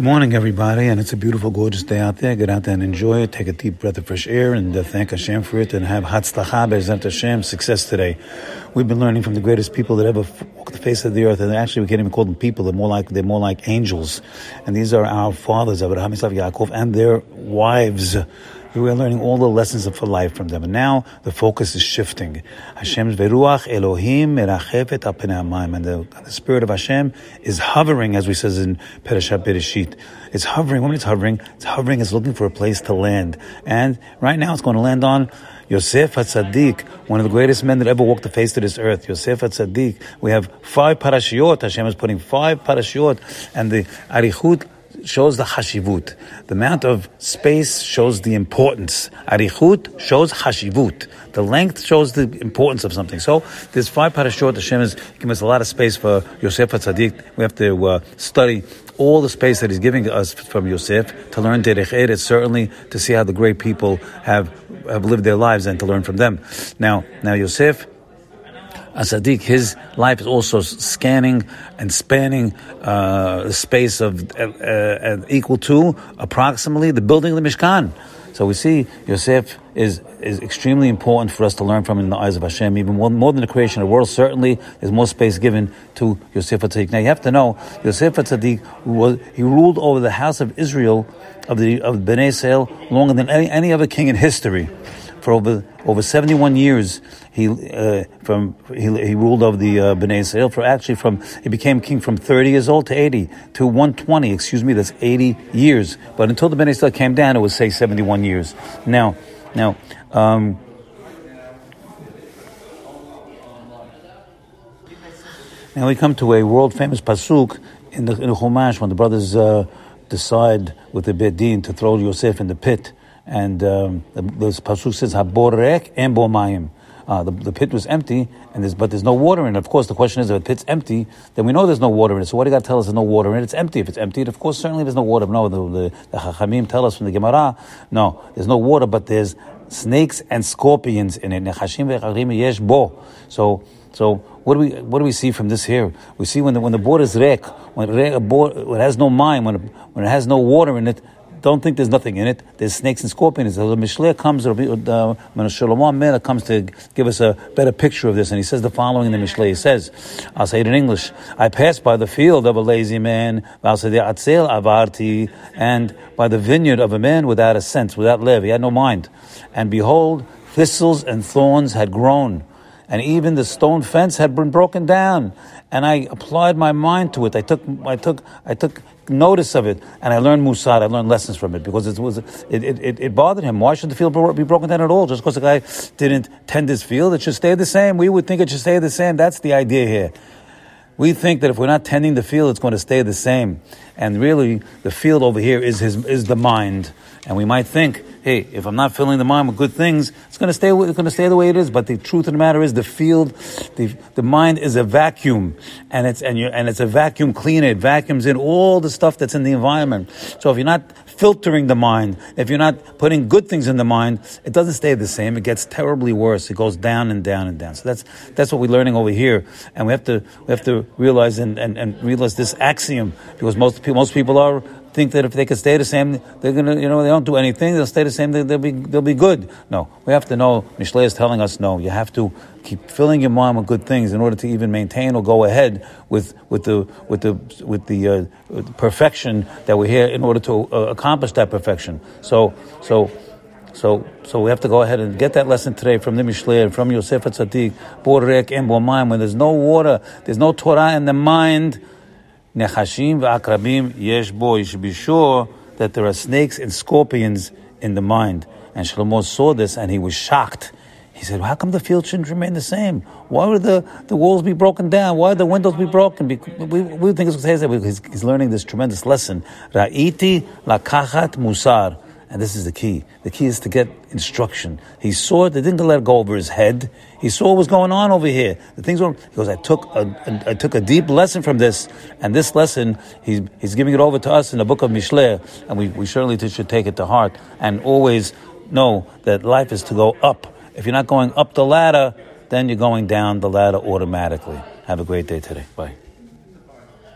Good morning, everybody, and it's a beautiful, gorgeous day out there. Get out there and enjoy it. Take a deep breath of fresh air and uh, thank Hashem for it and have Hatzlacha Be'ezrat Hashem, success today. We've been learning from the greatest people that ever walked the face of the earth, and actually we can't even call them people. They're more like they're more like angels, and these are our fathers, Abraham, Isaac, Yaakov, and their wives. We are learning all the lessons of life from them. And now the focus is shifting. Hashem's veruach Elohim merachefet and the, the spirit of Hashem is hovering, as we says in Perashat Bereshit. It's hovering. When it's hovering, it's hovering. It's looking for a place to land. And right now, it's going to land on Yosef HaTzadik, one of the greatest men that ever walked the face of this earth. Yosef HaTzadik. We have five parashiot. Hashem is putting five parashiot, and the Arichut shows the hashivut. The amount of space shows the importance. Arichut shows hashivut. The length shows the importance of something. So there's five parashot. Hashem has given us a lot of space for Yosef Tzaddik. We have to uh, study all the space that He's giving us from Yosef to learn Derech Eretz, certainly to see how the great people have have lived their lives and to learn from them. Now, now Yosef a Tzaddik, his life is also scanning and spanning uh, the space of uh, uh, equal to approximately the building of the Mishkan. So we see Yosef is, is extremely important for us to learn from in the eyes of Hashem, even more, more than the creation of the world. Certainly, there's more space given to Yosef Tzaddik. Now, you have to know, Yosef Tzaddik, was, he ruled over the house of Israel, of the of Bnei Israel, longer than any, any other king in history for over over 71 years. He uh, from he, he, ruled over the uh, Bnei Israel for actually from he became king from 30 years old to 80 to 120. Excuse me, that's 80 years. But until the Bnei Israel came down, it was say 71 years. Now, now. Um, now we come to a world famous pasuk in the, in the Chumash when the brothers uh, decide with the Bedin to throw Yosef in the pit. And um, pasuk says haborek and bomayim. Uh, the, the pit was empty, and there's, but there's no water in it. Of course, the question is, if the pit's empty, then we know there's no water in it. So what do you got to tell us there's no water in it? It's empty. If it's empty, of course, certainly there's no water. No, the, the, the Chachamim tell us from the Gemara, no, there's no water, but there's snakes and scorpions in it. So, so what do we what do we see from this here? We see when the when the board is rek, when it, when it has no mind, when it, when it has no water in it, don't think there's nothing in it. There's snakes and scorpions. The Mishleh comes, uh, Shlomo Mela comes to give us a better picture of this, and he says the following in the Mishleh. He says, I'll say it in English. I passed by the field of a lazy man, and by the vineyard of a man without a sense, without live. He had no mind. And behold, thistles and thorns had grown and even the stone fence had been broken down. And I applied my mind to it. I took, I took, I took notice of it, and I learned musar. I learned lessons from it because it was, it, it, it, bothered him. Why should the field be broken down at all? Just because the guy didn't tend his field, it should stay the same. We would think it should stay the same. That's the idea here. We think that if we're not tending the field, it's going to stay the same. And really, the field over here is his, is the mind. And we might think, hey, if I'm not filling the mind with good things, it's going to stay. It's going to stay the way it is. But the truth of the matter is, the field, the, the mind is a vacuum, and it's and you and it's a vacuum cleaner. It vacuums in all the stuff that's in the environment. So if you're not filtering the mind, if you're not putting good things in the mind, it doesn't stay the same. It gets terribly worse. It goes down and down and down. So that's that's what we're learning over here, and we have to we have to realize and, and, and realize this axiom because most people most people are think that if they can stay the same, they're gonna, you know, they don't do anything, they'll stay the same, they'll, be, they'll be good. No, we have to know. Mishlei is telling us no. You have to keep filling your mind with good things in order to even maintain or go ahead with with the with the with the, uh, perfection that we're here in order to uh, accomplish that perfection. So so. So, so we have to go ahead and get that lesson today from the Mishlei and from Yosef Tzaddik, Borek and Bomayim. When there's no water, there's no Torah in the mind, Nechashim v'akrabim yesh bo. You should be sure that there are snakes and scorpions in the mind. And Shlomo saw this and he was shocked. He said, How come the field shouldn't remain the same? Why would the, the walls be broken down? Why would the windows be broken? We, we think it's he's, he's learning this tremendous lesson. Ra'iti lakachat musar. And this is the key. The key is to get instruction. He saw it. They didn't let it go over his head. He saw what was going on over here. The things were. He goes, I took a, a I took a deep lesson from this, and this lesson he's he's giving it over to us in the book of Mishleh, and we, we certainly should take it to heart and always know that life is to go up. If you're not going up the ladder, then you're going down the ladder automatically. Have a great day today. Bye.